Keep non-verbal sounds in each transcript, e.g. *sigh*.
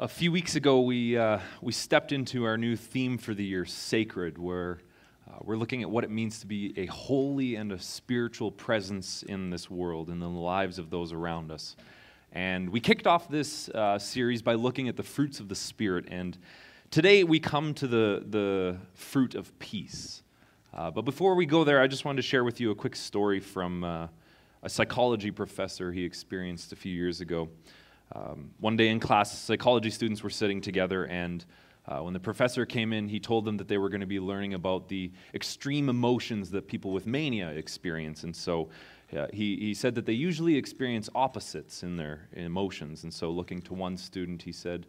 A few weeks ago, we, uh, we stepped into our new theme for the year, Sacred, where uh, we're looking at what it means to be a holy and a spiritual presence in this world and in the lives of those around us. And we kicked off this uh, series by looking at the fruits of the Spirit. And today we come to the, the fruit of peace. Uh, but before we go there, I just wanted to share with you a quick story from uh, a psychology professor he experienced a few years ago. Um, one day in class, psychology students were sitting together, and uh, when the professor came in, he told them that they were going to be learning about the extreme emotions that people with mania experience. And so uh, he, he said that they usually experience opposites in their emotions. And so, looking to one student, he said,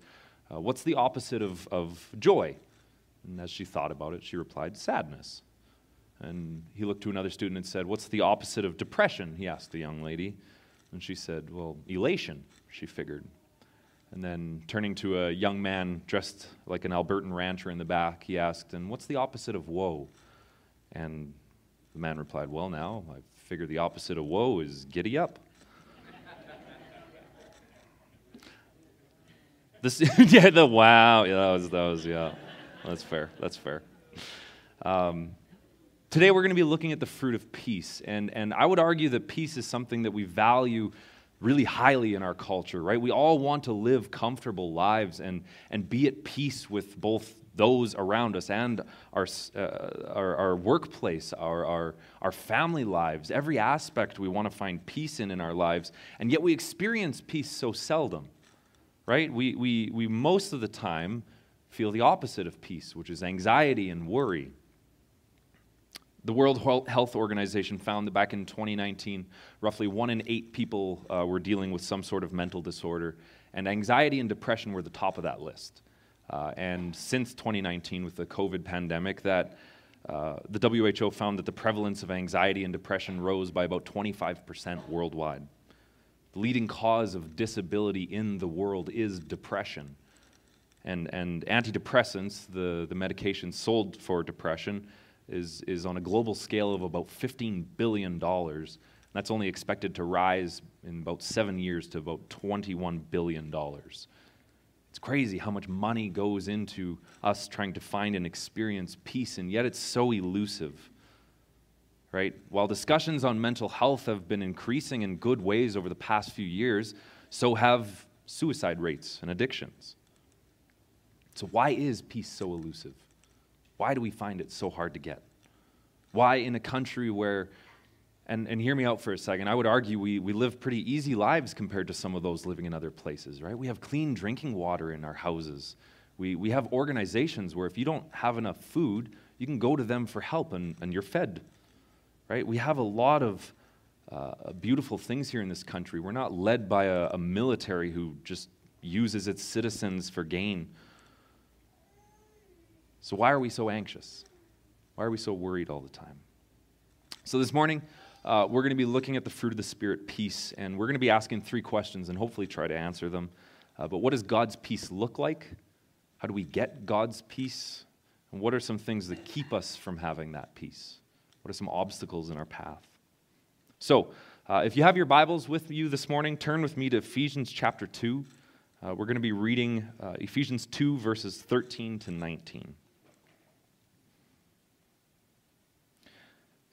uh, What's the opposite of, of joy? And as she thought about it, she replied, Sadness. And he looked to another student and said, What's the opposite of depression? He asked the young lady. And she said, Well, elation, she figured. And then turning to a young man dressed like an Albertan rancher in the back, he asked, And what's the opposite of woe? And the man replied, Well, now, I figure the opposite of woe is giddy up. *laughs* this, *laughs* yeah, the wow, yeah, that was, that was, yeah, that's fair, that's fair. Um, Today, we're going to be looking at the fruit of peace. And, and I would argue that peace is something that we value really highly in our culture, right? We all want to live comfortable lives and, and be at peace with both those around us and our, uh, our, our, workplace, our, our, our family lives. Every aspect we want to find peace in in our lives. And yet we experience peace so seldom, right? We, we, we most of the time feel the opposite of peace, which is anxiety and worry. The World Health Organization found that back in 2019, roughly one in eight people uh, were dealing with some sort of mental disorder, and anxiety and depression were the top of that list. Uh, and since 2019, with the COVID pandemic, that uh, the WHO found that the prevalence of anxiety and depression rose by about 25% worldwide. The leading cause of disability in the world is depression. And, and antidepressants, the, the medication sold for depression, is, is on a global scale of about $15 billion. That's only expected to rise in about seven years to about $21 billion. It's crazy how much money goes into us trying to find and experience peace, and yet it's so elusive. Right? While discussions on mental health have been increasing in good ways over the past few years, so have suicide rates and addictions. So, why is peace so elusive? Why do we find it so hard to get? Why, in a country where, and, and hear me out for a second, I would argue we, we live pretty easy lives compared to some of those living in other places, right? We have clean drinking water in our houses. We, we have organizations where if you don't have enough food, you can go to them for help and, and you're fed, right? We have a lot of uh, beautiful things here in this country. We're not led by a, a military who just uses its citizens for gain. So, why are we so anxious? Why are we so worried all the time? So, this morning, uh, we're going to be looking at the fruit of the Spirit, peace, and we're going to be asking three questions and hopefully try to answer them. Uh, but what does God's peace look like? How do we get God's peace? And what are some things that keep us from having that peace? What are some obstacles in our path? So, uh, if you have your Bibles with you this morning, turn with me to Ephesians chapter 2. Uh, we're going to be reading uh, Ephesians 2, verses 13 to 19.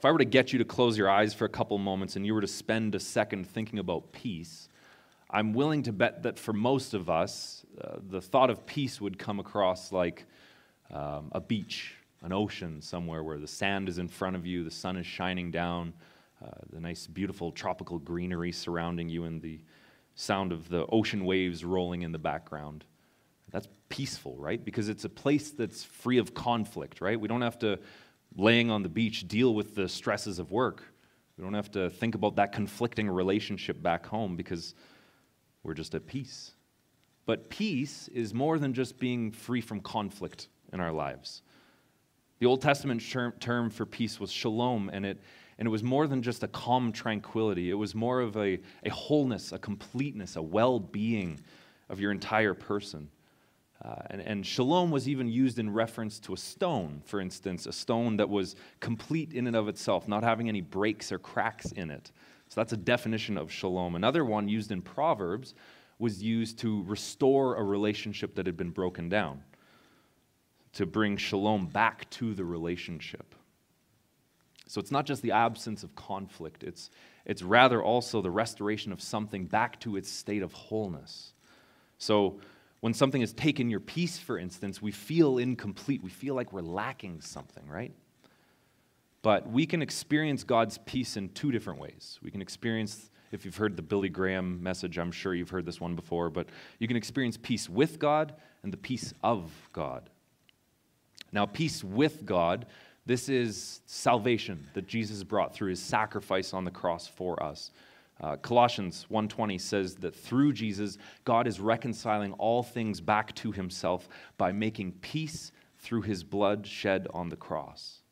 if I were to get you to close your eyes for a couple moments and you were to spend a second thinking about peace, I'm willing to bet that for most of us, uh, the thought of peace would come across like um, a beach an ocean somewhere where the sand is in front of you, the sun is shining down, uh, the nice, beautiful tropical greenery surrounding you, and the sound of the ocean waves rolling in the background. That's peaceful, right? Because it's a place that's free of conflict, right? We don't have to, laying on the beach, deal with the stresses of work. We don't have to think about that conflicting relationship back home because we're just at peace. But peace is more than just being free from conflict in our lives. The Old Testament term for peace was shalom, and it, and it was more than just a calm tranquility. It was more of a, a wholeness, a completeness, a well being of your entire person. Uh, and, and, shalom was even used in reference to a stone, for instance, a stone that was complete in and of itself, not having any breaks or cracks in it. So that's a definition of shalom. Another one used in Proverbs was used to restore a relationship that had been broken down, to bring shalom back to the relationship. So it's not just the absence of conflict, it's, it's rather also the restoration of something back to its state of wholeness. So when something has taken your peace, for instance, we feel incomplete. We feel like we're lacking something, right? But we can experience God's peace in two different ways. We can experience if you've heard the Billy Graham message, I'm sure you've heard this one before, but you can experience peace with God and the peace of God. Now, peace with God, this is salvation that Jesus brought through his sacrifice on the cross for us. Uh, Colossians 1:20 says that through Jesus, God is reconciling all things back to himself by making peace through his blood shed on the cross.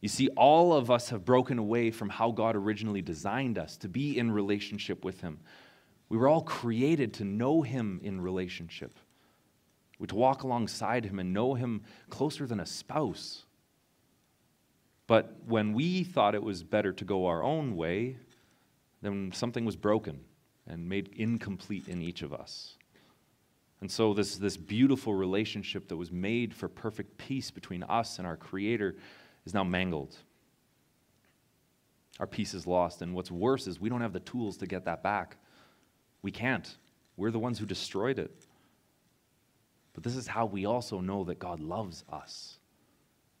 You see, all of us have broken away from how God originally designed us to be in relationship with Him. We were all created to know Him in relationship, to walk alongside Him and know Him closer than a spouse. But when we thought it was better to go our own way, then something was broken and made incomplete in each of us. And so, this, this beautiful relationship that was made for perfect peace between us and our Creator is now mangled. Our peace is lost. And what's worse is we don't have the tools to get that back. We can't. We're the ones who destroyed it. But this is how we also know that God loves us.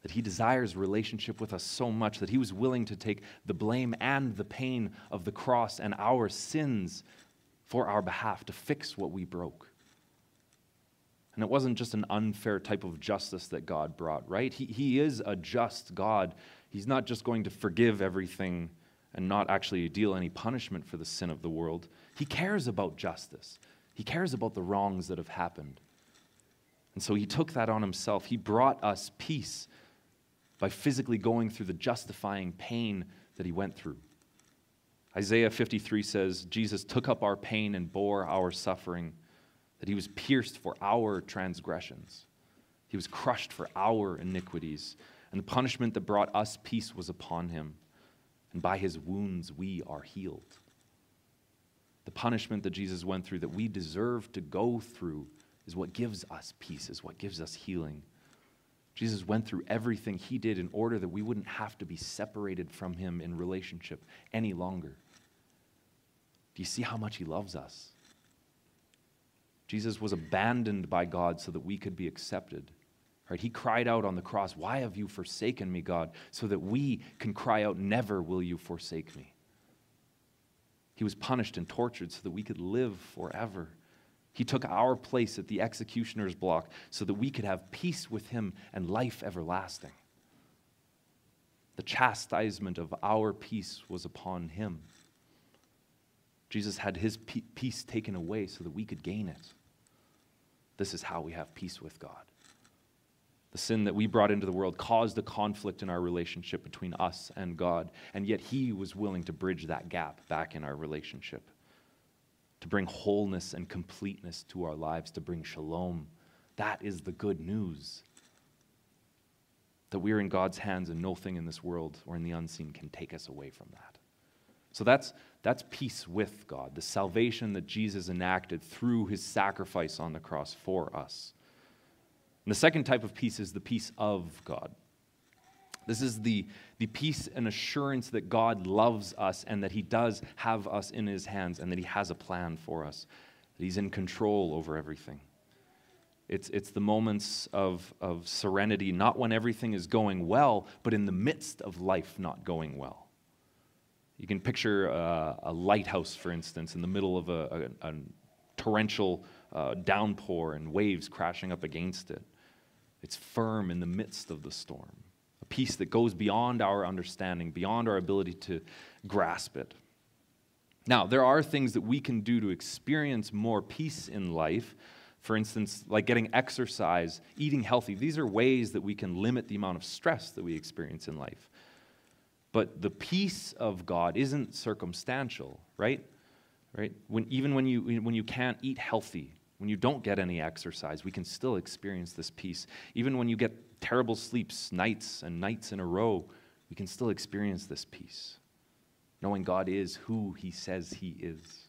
That he desires relationship with us so much that he was willing to take the blame and the pain of the cross and our sins for our behalf to fix what we broke. And it wasn't just an unfair type of justice that God brought, right? He, he is a just God. He's not just going to forgive everything and not actually deal any punishment for the sin of the world. He cares about justice, He cares about the wrongs that have happened. And so He took that on Himself. He brought us peace by physically going through the justifying pain that He went through. Isaiah 53 says, Jesus took up our pain and bore our suffering that he was pierced for our transgressions, he was crushed for our iniquities, and the punishment that brought us peace was upon him, and by his wounds we are healed. The punishment that Jesus went through that we deserve to go through is what gives us peace, is what gives us healing. Jesus went through everything he did in order that we wouldn't have to be separated from him in relationship any longer. Do you see how much he loves us? Jesus was abandoned by God so that we could be accepted. Right? He cried out on the cross, Why have you forsaken me, God? So that we can cry out, Never will you forsake me. He was punished and tortured so that we could live forever. He took our place at the executioner's block so that we could have peace with him and life everlasting. The chastisement of our peace was upon him. Jesus had his peace taken away so that we could gain it. This is how we have peace with God. The sin that we brought into the world caused a conflict in our relationship between us and God, and yet He was willing to bridge that gap back in our relationship, to bring wholeness and completeness to our lives, to bring shalom. That is the good news. That we are in God's hands, and nothing in this world or in the unseen can take us away from that. So that's, that's peace with God, the salvation that Jesus enacted through his sacrifice on the cross for us. And the second type of peace is the peace of God. This is the, the peace and assurance that God loves us and that he does have us in his hands and that he has a plan for us, that he's in control over everything. It's, it's the moments of, of serenity, not when everything is going well, but in the midst of life not going well. You can picture a, a lighthouse, for instance, in the middle of a, a, a torrential uh, downpour and waves crashing up against it. It's firm in the midst of the storm, peace that goes beyond our understanding, beyond our ability to grasp it. Now, there are things that we can do to experience more peace in life. For instance, like getting exercise, eating healthy. These are ways that we can limit the amount of stress that we experience in life. But the peace of God isn't circumstantial, right? Right? When, even when you, when you can't eat healthy, when you don't get any exercise, we can still experience this peace. Even when you get terrible sleeps, nights and nights in a row, we can still experience this peace knowing God is who He says He is.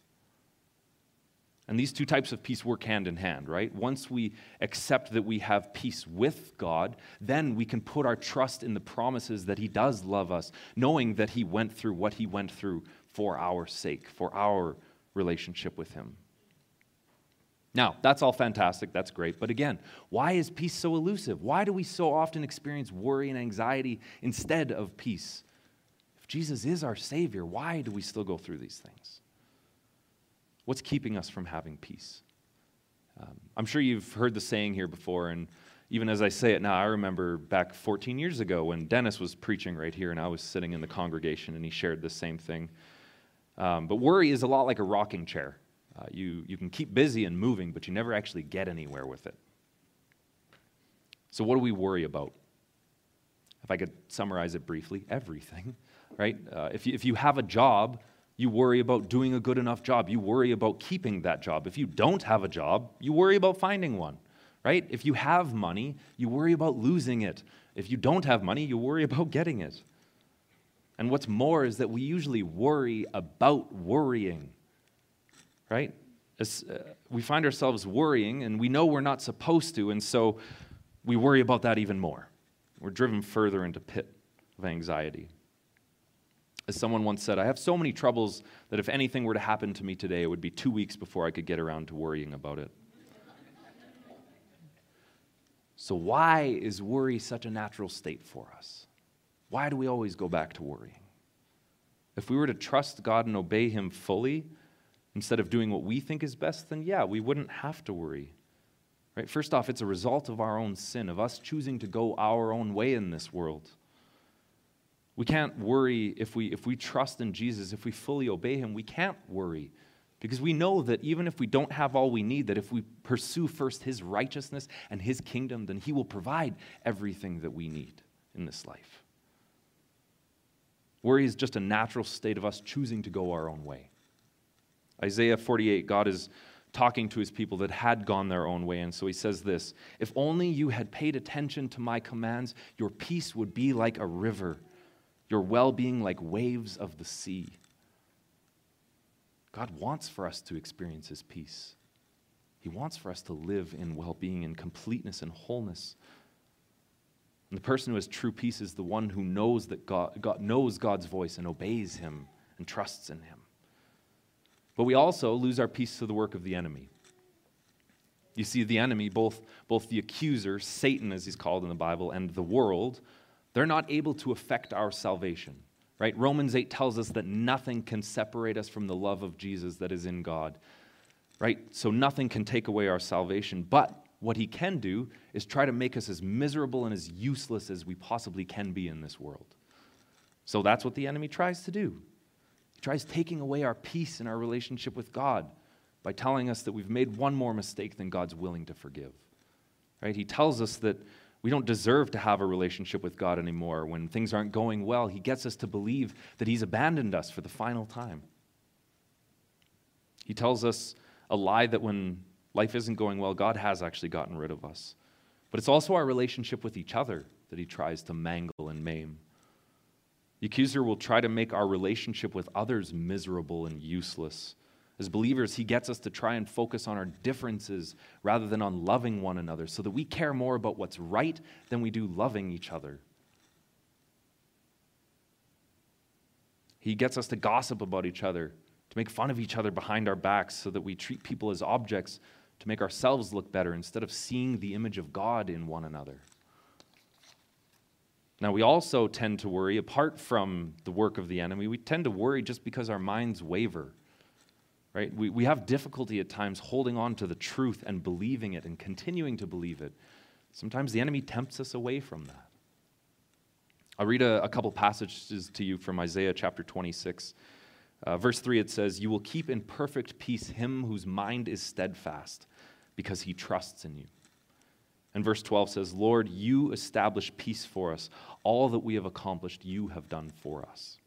And these two types of peace work hand in hand, right? Once we accept that we have peace with God, then we can put our trust in the promises that He does love us, knowing that He went through what He went through for our sake, for our relationship with Him. Now, that's all fantastic. That's great. But again, why is peace so elusive? Why do we so often experience worry and anxiety instead of peace? If Jesus is our Savior, why do we still go through these things? What's keeping us from having peace? Um, I'm sure you've heard the saying here before, and even as I say it now, I remember back 14 years ago when Dennis was preaching right here, and I was sitting in the congregation, and he shared the same thing. Um, but worry is a lot like a rocking chair. Uh, you, you can keep busy and moving, but you never actually get anywhere with it. So, what do we worry about? If I could summarize it briefly, everything *laughs* right? Uh, if, you, if you have a job, you worry about doing a good enough job. You worry about keeping that job. If you don't have a job, you worry about finding one, right? If you have money, you worry about losing it. If you don't have money, you worry *laughs* about getting it. And what's more is that we usually worry about worrying, right? As, uh, we find ourselves worrying, and we know we're not supposed to, and so we worry about that even more. We're driven further into pit of anxiety. As someone once said, I have so many troubles that if anything were to happen to me today, it would be two weeks before I could get around to worrying about it. so, why is worry such a natural state for us? Why do we always go back to worrying? If we were to trust God and obey Him fully, instead of doing what we think is best, then yeah, we wouldn't have to worry. Right? First off, it's a result of our own sin, of us choosing to go our own way in this world. We can't worry if we, if we trust in Jesus, if we fully obey him, we can't worry. Because we know that even if we don't have all we need, that if we pursue first his righteousness and his kingdom, then he will provide everything that we need in this life. Worry is just a natural state of us choosing to go our own way. Isaiah 48, God is talking to his people that had gone their own way. And so he says this If only you had paid attention to my commands, your peace would be like a river your well being like waves of the sea. God wants for us to experience His peace. He wants for us to live in well being and completeness and wholeness. And the person who has true peace is the one who knows that God, God knows God's voice and obeys Him and trusts in Him. But we also lose our peace to the work of the enemy. You see, the enemy, both, both the accuser, Satan as he's called in the Bible, and the world, they're not able to affect our salvation. Right? Romans 8 tells us that nothing can separate us from the love of Jesus that is in God. Right? So nothing can take away our salvation, but what he can do is try to make us as miserable and as useless as we possibly can be in this world. So that's what the enemy tries to do. He tries taking away our peace in our relationship with God by telling us that we've made one more mistake than God's willing to forgive. Right? He tells us that we don't deserve to have a relationship with God anymore. When things aren't going well, He gets us to believe that He's abandoned us for the final time. He tells us a lie that when life isn't going well, God has actually gotten rid of us. But it's also our relationship with each other that He tries to mangle and maim. The accuser will try to make our relationship with others miserable and useless. As believers, He gets us to try and focus on our differences rather than on loving one another so that we care more about what's right than we do loving each other. He gets us to gossip about each other, to make fun of each other behind our backs so that we treat people as objects to make ourselves look better instead of seeing the image of God in one another. Now, we also tend to worry, apart from the work of the enemy, we tend to worry just because our minds waver. Right? We, we have difficulty at times holding on to the truth and believing it and continuing to believe it. Sometimes the enemy tempts us away from that. I'll read a, a couple passages to you from Isaiah chapter 26. Uh, verse 3 it says, You will keep in perfect peace him whose mind is steadfast, because he trusts in you. And verse 12 says, Lord, you establish peace for us. All that we have accomplished, you have done for us.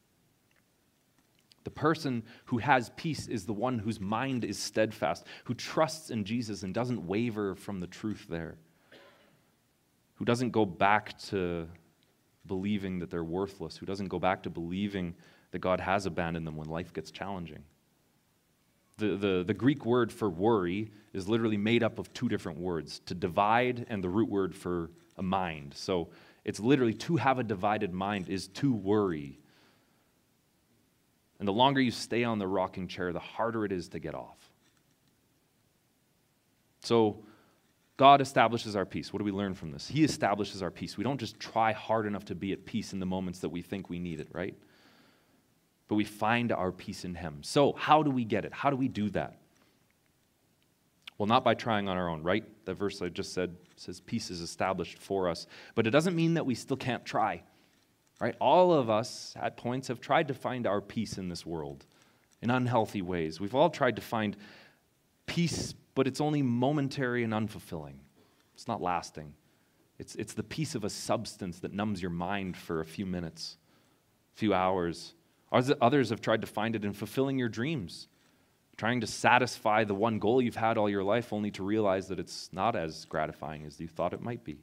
The person who has peace is the one whose mind is steadfast, who trusts in Jesus and doesn't waver from the truth there, who doesn't go back to believing that they're worthless, who doesn't go back to believing that God has abandoned them when life gets challenging. The, the, the Greek word for worry is literally made up of two different words to divide and the root word for a mind. So it's literally to have a divided mind is to worry. And the longer you stay on the rocking chair, the harder it is to get off. So God establishes our peace. What do we learn from this? He establishes our peace. We don't just try hard enough to be at peace in the moments that we think we need it, right? But we find our peace in Him. So, how do we get it? How do we do that? Well, not by trying on our own, right? The verse I just said says peace is established for us. But it doesn't mean that we still can't try, right? All of us at points have tried to find our peace in this world in unhealthy ways. We've all tried to find peace but it's only momentary and unfulfilling. It's not lasting. It's, it's the piece of a substance that numbs your mind for a few minutes, a few hours. Others have tried to find it in fulfilling your dreams, trying to satisfy the one goal you've had all your life, only to realize that it's not as gratifying as you thought it might be.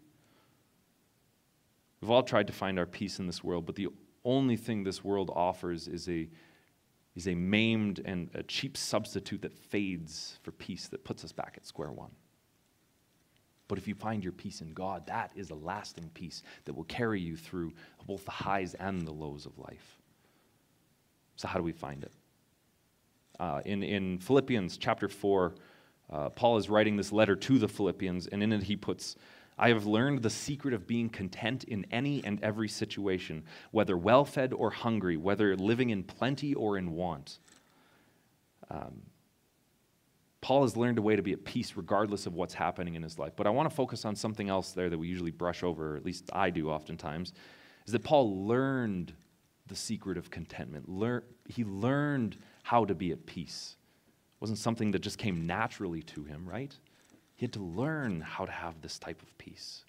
We've all tried to find our peace in this world, but the only thing this world offers is a is a maimed and a cheap substitute that fades for peace that puts us back at square one. But if you find your peace in God, that is a lasting peace that will carry you through both the highs and the lows of life. So, how do we find it? Uh, in, in Philippians chapter 4, uh, Paul is writing this letter to the Philippians, and in it he puts I have learned the secret of being content in any and every situation, whether well fed or hungry, whether living in plenty or in want. Um, Paul has learned a way to be at peace regardless of what's happening in his life. But I want to focus on something else there that we usually brush over, or at least I do oftentimes, is that Paul learned the secret of contentment. Lear- he learned how to be at peace. It wasn't something that just came naturally to him, right? He had to learn how to have this type of peace.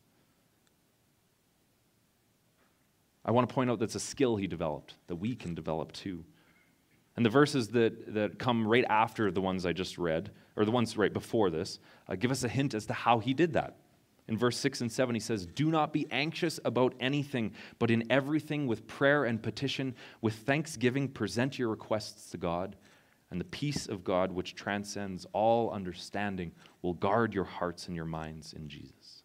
I want to point out that's a skill he developed that we can develop too. And the verses that, that come right after the ones I just read, or the ones right before this, uh, give us a hint as to how he did that. In verse 6 and 7, he says, Do not be anxious about anything, but in everything with prayer and petition, with thanksgiving, present your requests to God and the peace of God, which transcends all understanding, will guard your hearts and your minds in Jesus.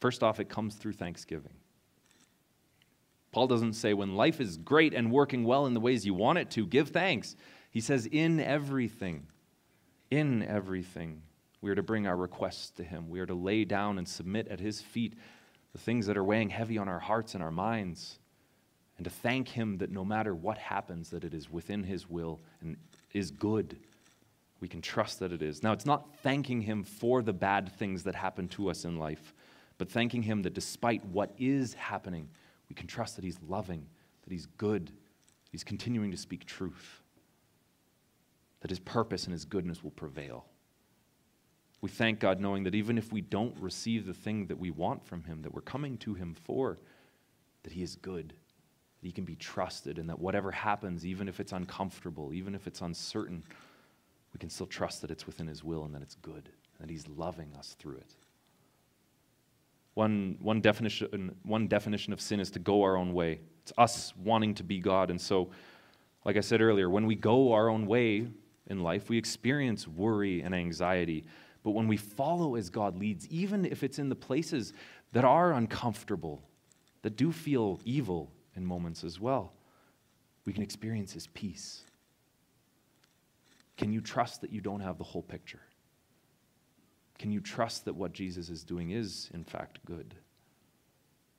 First off, it comes through thanksgiving. Paul doesn't say, when life is great and working well in the ways you want it to, give thanks. He says, in everything, in everything, we are to bring our requests to Him. We are to lay down and submit at His feet the things that are weighing heavy on our hearts and our minds and to thank him that no matter what happens that it is within his will and is good. We can trust that it is. Now it's not thanking him for the bad things that happen to us in life but thanking him that despite what is happening we can trust that he's loving that he's good he's continuing to speak truth that his purpose and his goodness will prevail we thank god knowing that even if we don't receive the thing that we want from him that we're coming to him for that he is good that he can be trusted, and that whatever happens, even if it's uncomfortable, even if it's uncertain, we can still trust that it's within his will and that it's good, and that he's loving us through it. One, one, definition, one definition of sin is to go our own way. It's us wanting to be God. And so, like I said earlier, when we go our own way in life, we experience worry and anxiety. But when we follow as God leads, even if it's in the places that are uncomfortable, that do feel evil in moments as well. We can experience His peace. Can you trust that you don't have the whole picture? Can you trust that what Jesus is doing is, in fact, good?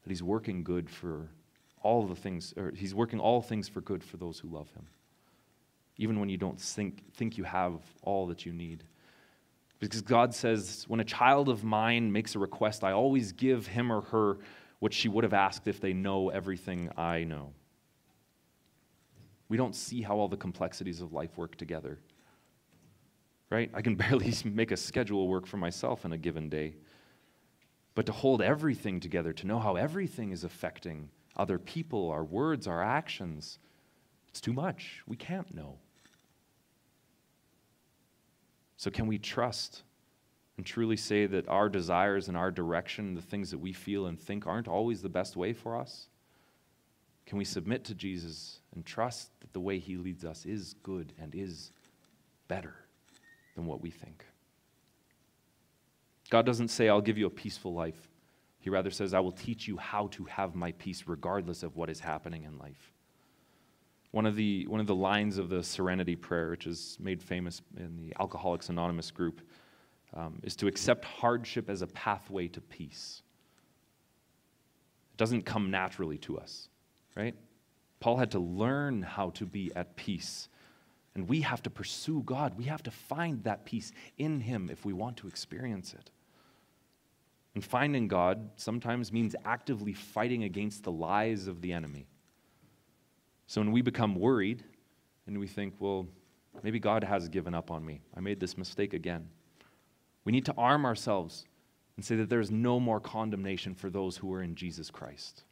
That he's working good for all the things, or he's working all things for good for those who love him, even when you don't think, think you have all that you need. Because God says, when a child of mine makes a request, I always give him or her what she would have asked if they know everything I know. We don't see how all the complexities of life work together. Right? I can *laughs* barely make a schedule work for myself in a given day. But to hold everything together, to know how everything is affecting other people, our words, our actions, it's too much. We can't know. So, can we trust and truly say that our desires and our direction, the things that we feel and think, aren't always the best way for us? Can we submit to Jesus and trust that the way he leads us is good and is better than what we think? God doesn't say, I'll give you a peaceful life. He rather says, I will teach you how to have my peace regardless of what is happening in life. One of the, one of the lines of the Serenity Prayer, which is made famous in the Alcoholics Anonymous group, um, is to accept hardship as a pathway to peace. It doesn't come naturally to us, right? Paul had to learn how to be at peace. And we have to pursue God. We have to find that peace in Him if we want to experience it. And finding God sometimes means actively fighting against the lies of the enemy. So when we become worried and we think, well, maybe God has given up on me, I made this mistake again, we need to arm ourselves and say that there is no more condemnation for those who are in Jesus Christ.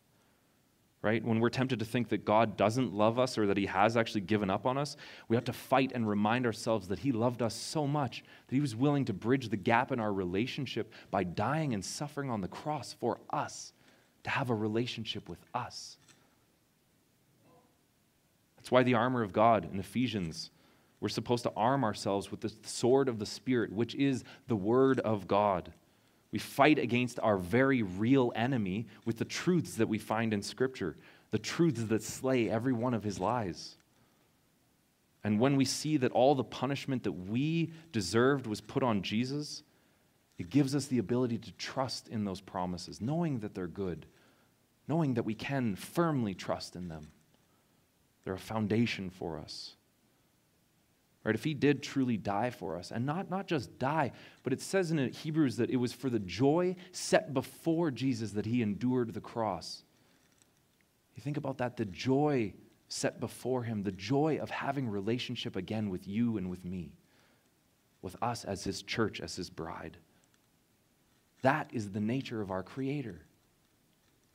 Right? When we're tempted to think that God doesn't love us or that He has actually given up on us, we have to fight and remind ourselves that He loved us so much that He was willing to bridge the gap in our relationship by dying and suffering on the cross for us, to have a relationship with us. That's why the armor of God in Ephesians, we're supposed to arm ourselves with the sword of the Spirit, which is the Word of God. We fight against our very real enemy with the truths that we find in Scripture, the truths that slay every one of his lies. And when we see that all the punishment that we deserved was put on Jesus, it gives us the ability to trust in those promises, knowing that they're good, knowing that we can firmly trust in them. They're a foundation for us. Right? If he did truly die for us, and not, not just die, but it says in Hebrews that it was for the joy set before Jesus that he endured the cross. You think about that, the joy set before him, the joy of having relationship again with you and with me, with us as his church, as his bride. That is the nature of our Creator.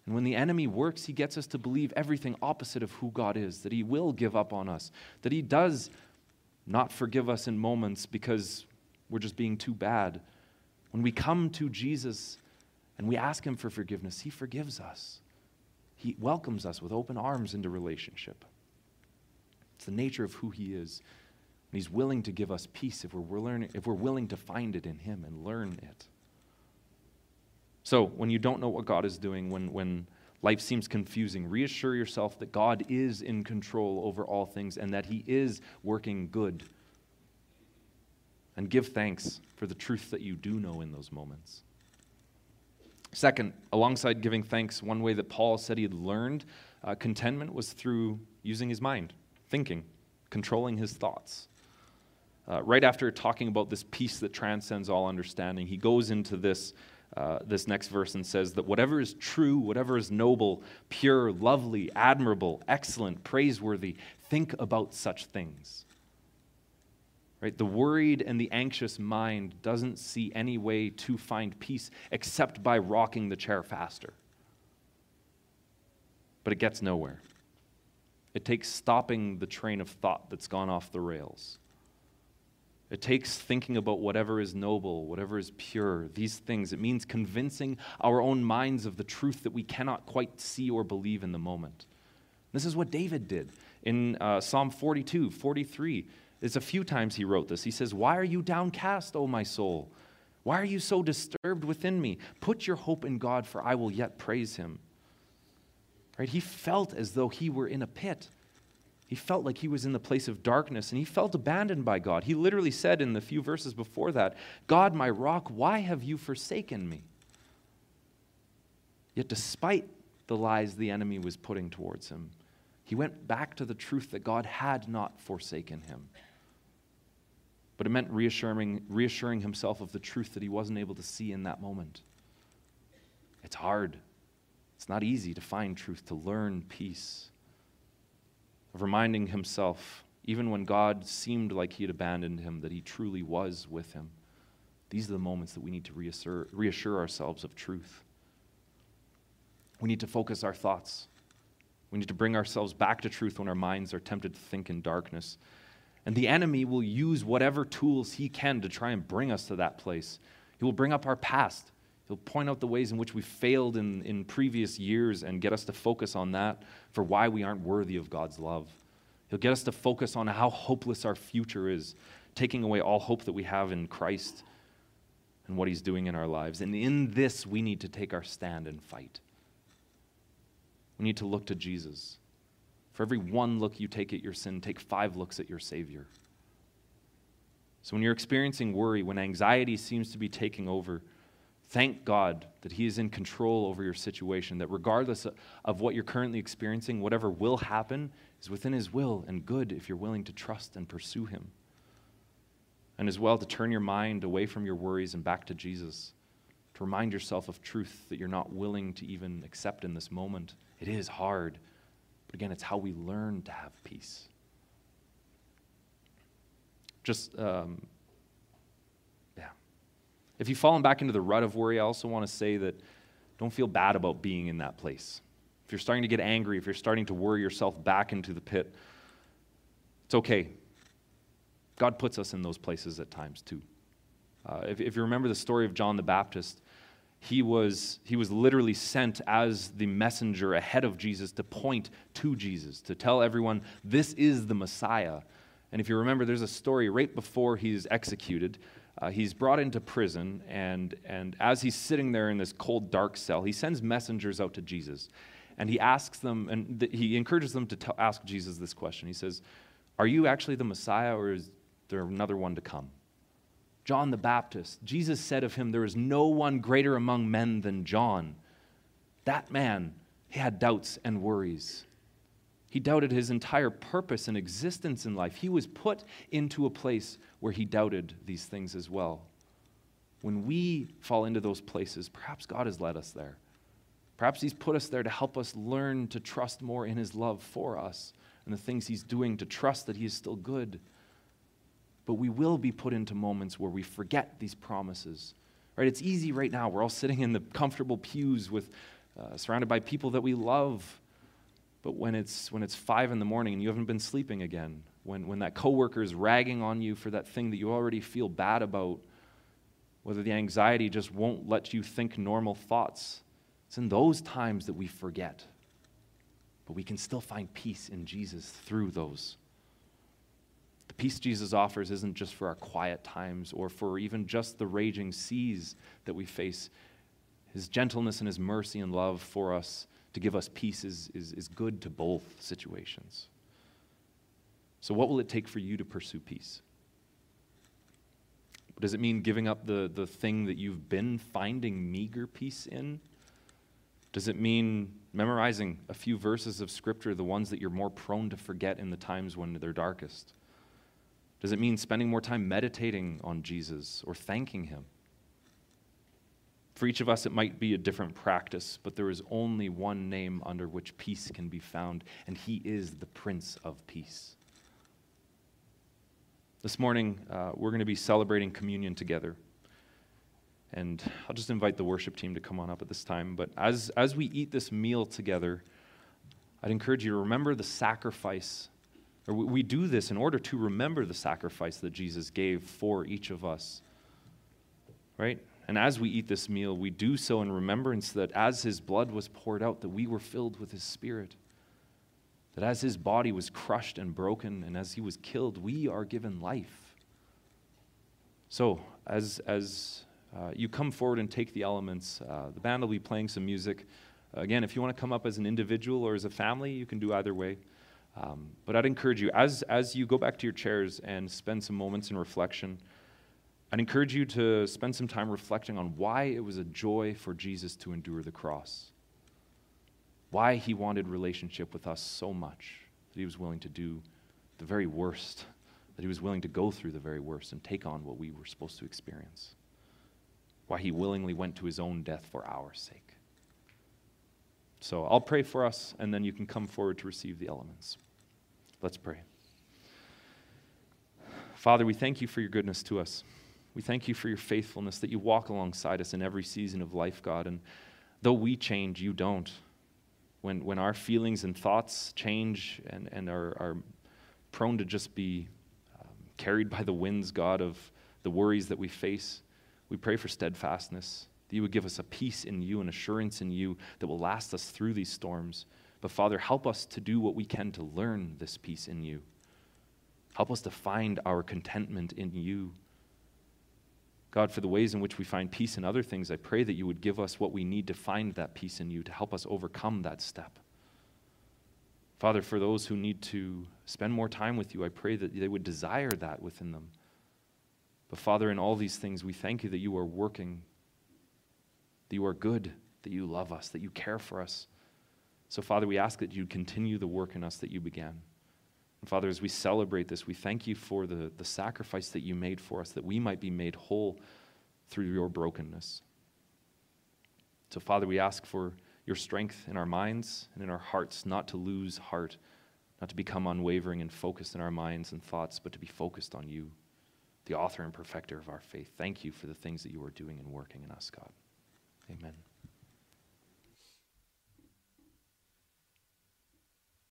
And when the enemy works, he gets us to believe everything opposite of who God is, that he will give up on us, that he does not forgive us in moments because we're just being too bad. When we come to Jesus and we ask him for forgiveness, he forgives us. He welcomes us with open arms into relationship. It's the nature of who he is. And he's willing to give us peace if we're, learning, if we're willing to find it in him and learn it. So, when you don't know what God is doing, when, when life seems confusing, reassure yourself that God is in control over all things and that He is working good. And give thanks for the truth that you do know in those moments. Second, alongside giving thanks, one way that Paul said he had learned uh, contentment was through using his mind, thinking, controlling his thoughts. Uh, right after talking about this peace that transcends all understanding, he goes into this uh, this next verse and says that whatever is true, whatever is noble, pure, lovely, admirable, excellent, praiseworthy, think about such things. Right? The worried and the anxious mind doesn't see any way to find peace except by rocking the chair faster. But it gets nowhere. It takes stopping the train of thought that's gone off the rails. It takes thinking about whatever is noble, whatever is pure, these things. It means convincing our own minds of the truth that we cannot quite see or believe in the moment. This is what David did in uh, Psalm 42, 43. It's a few times he wrote this. He says, Why are you downcast, O my soul? Why are you so disturbed within me? Put your hope in God, for I will yet praise him. Right? He felt as though he were in a pit. He felt like he was in the place of darkness and he felt abandoned by God. He literally said in the few verses before that, God, my rock, why have you forsaken me? Yet, despite the lies the enemy was putting towards him, he went back to the truth that God had not forsaken him. But it meant reassuring, reassuring himself of the truth that he wasn't able to see in that moment. It's hard. It's not easy to find truth, to learn peace of reminding himself, even when God seemed like he had abandoned him, that he truly was with him. These are the moments that we need to reassure, reassure ourselves of truth. We need to focus our thoughts. We need to bring ourselves back to truth when our minds are tempted to think in darkness. And the enemy will use whatever tools he can to try and bring us to that place. He will bring up our past. He'll point out the ways in which we failed in, in previous years and get us to focus on that for why we aren't worthy of God's love. He'll get us to focus on how hopeless our future is, taking away all hope that we have in Christ and what He's doing in our lives. And in this, we need to take our stand and fight. We need to look to Jesus. For every one look you take at your sin, take five looks at your Savior. So when you're experiencing worry, when anxiety seems to be taking over, Thank God that He is in control over your situation, that regardless of what you're currently experiencing, whatever will happen is within His will and good if you're willing to trust and pursue Him. And as well to turn your mind away from your worries and back to Jesus, to remind yourself of truth that you're not willing to even accept in this moment. It is hard, but again, it's how we learn to have peace. Just um, if you've fallen back into the rut of worry, I also want to say that don't feel bad about being in that place. If you're starting to get angry, if you're starting to worry yourself back into the pit, it's okay. God puts us in those places at times too. Uh, if, if you remember the story of John the Baptist, he was, he was literally sent as the messenger ahead of Jesus to point to Jesus, to tell everyone, this is the Messiah. And if you remember, there's a story right before he's executed uh, he's brought into prison, and, and as he's sitting there in this cold, dark cell, he sends messengers out to Jesus. And he asks them, and th- he encourages them to t- ask Jesus this question. He says, Are you actually the Messiah, or is there another one to come? John the Baptist, Jesus said of him, There is no one greater among men than John. That man, he had doubts and worries. He doubted his entire purpose and existence in life. He was put into a place where he doubted these things as well. When we fall into those places, perhaps God has led us there. Perhaps He's put us there to help us learn to trust more in His love for us and the things He's doing, to trust that He is still good. But we will be put into moments where we forget these promises. Right? It's easy right now. We're all sitting in the comfortable pews with, uh, surrounded by people that we love but when it's, when it's five in the morning and you haven't been sleeping again, when, when that coworker is ragging on you for that thing that you already feel bad about, whether the anxiety just won't let you think normal thoughts, it's in those times that we forget. But we can still find peace in Jesus through those. The peace Jesus offers isn't just for our quiet times or for even just the raging seas that we face. His gentleness and his mercy and love for us to give us peace is, is, is good to both situations. So, what will it take for you to pursue peace? Does it mean giving up the, the thing that you've been finding meager peace in? Does it mean memorizing a few verses of Scripture, the ones that you're more prone to forget in the times when they're darkest? Does it mean spending more time meditating on Jesus or thanking Him? For each of us, it might be a different practice, but there is only one name under which peace can be found, and He is the Prince of Peace. This morning, uh, we're going to be celebrating communion together. And I'll just invite the worship team to come on up at this time. But as, as we eat this meal together, I'd encourage you to remember the sacrifice, or we, we do this in order to remember the sacrifice that Jesus gave for each of us. Right? And as we eat this meal, we do so in remembrance that as his blood was poured out, that we were filled with his spirit. That as his body was crushed and broken, and as he was killed, we are given life. So, as, as uh, you come forward and take the elements, uh, the band will be playing some music. again, if you want to come up as an individual or as a family, you can do either way. Um, but I'd encourage you, as, as you go back to your chairs and spend some moments in reflection, I'd encourage you to spend some time reflecting on why it was a joy for Jesus to endure the cross, why he wanted relationship with us so much that he was willing to do the very worst, that he was willing to go through the very worst and take on what we were supposed to experience, why he willingly went to his own death for our sake. So I'll pray for us, and then you can come forward to receive the elements. Let's pray. Father, we thank you for your goodness to us. We thank you for your faithfulness, that you walk alongside us in every season of life, God. And though we change, you don't. When, when our feelings and thoughts change and, and are, are prone to just be um, carried by the winds, God, of the worries that we face, we pray for steadfastness, that you would give us a peace in you, an assurance in you that will last us through these storms. But Father, help us to do what we can to learn this peace in you. Help us to find our contentment in you. God, for the ways in which we find peace in other things, I pray that you would give us what we need to find that peace in you, to help us overcome that step. Father, for those who need to spend more time with you, I pray that they would desire that within them. But Father, in all these things, we thank you that you are working, that you are good, that you love us, that you care for us. So, Father, we ask that you continue the work in us that you began. And Father, as we celebrate this, we thank you for the, the sacrifice that you made for us, that we might be made whole through your brokenness. So, Father, we ask for your strength in our minds and in our hearts, not to lose heart, not to become unwavering and focused in our minds and thoughts, but to be focused on you, the author and perfecter of our faith. Thank you for the things that you are doing and working in us, God. Amen.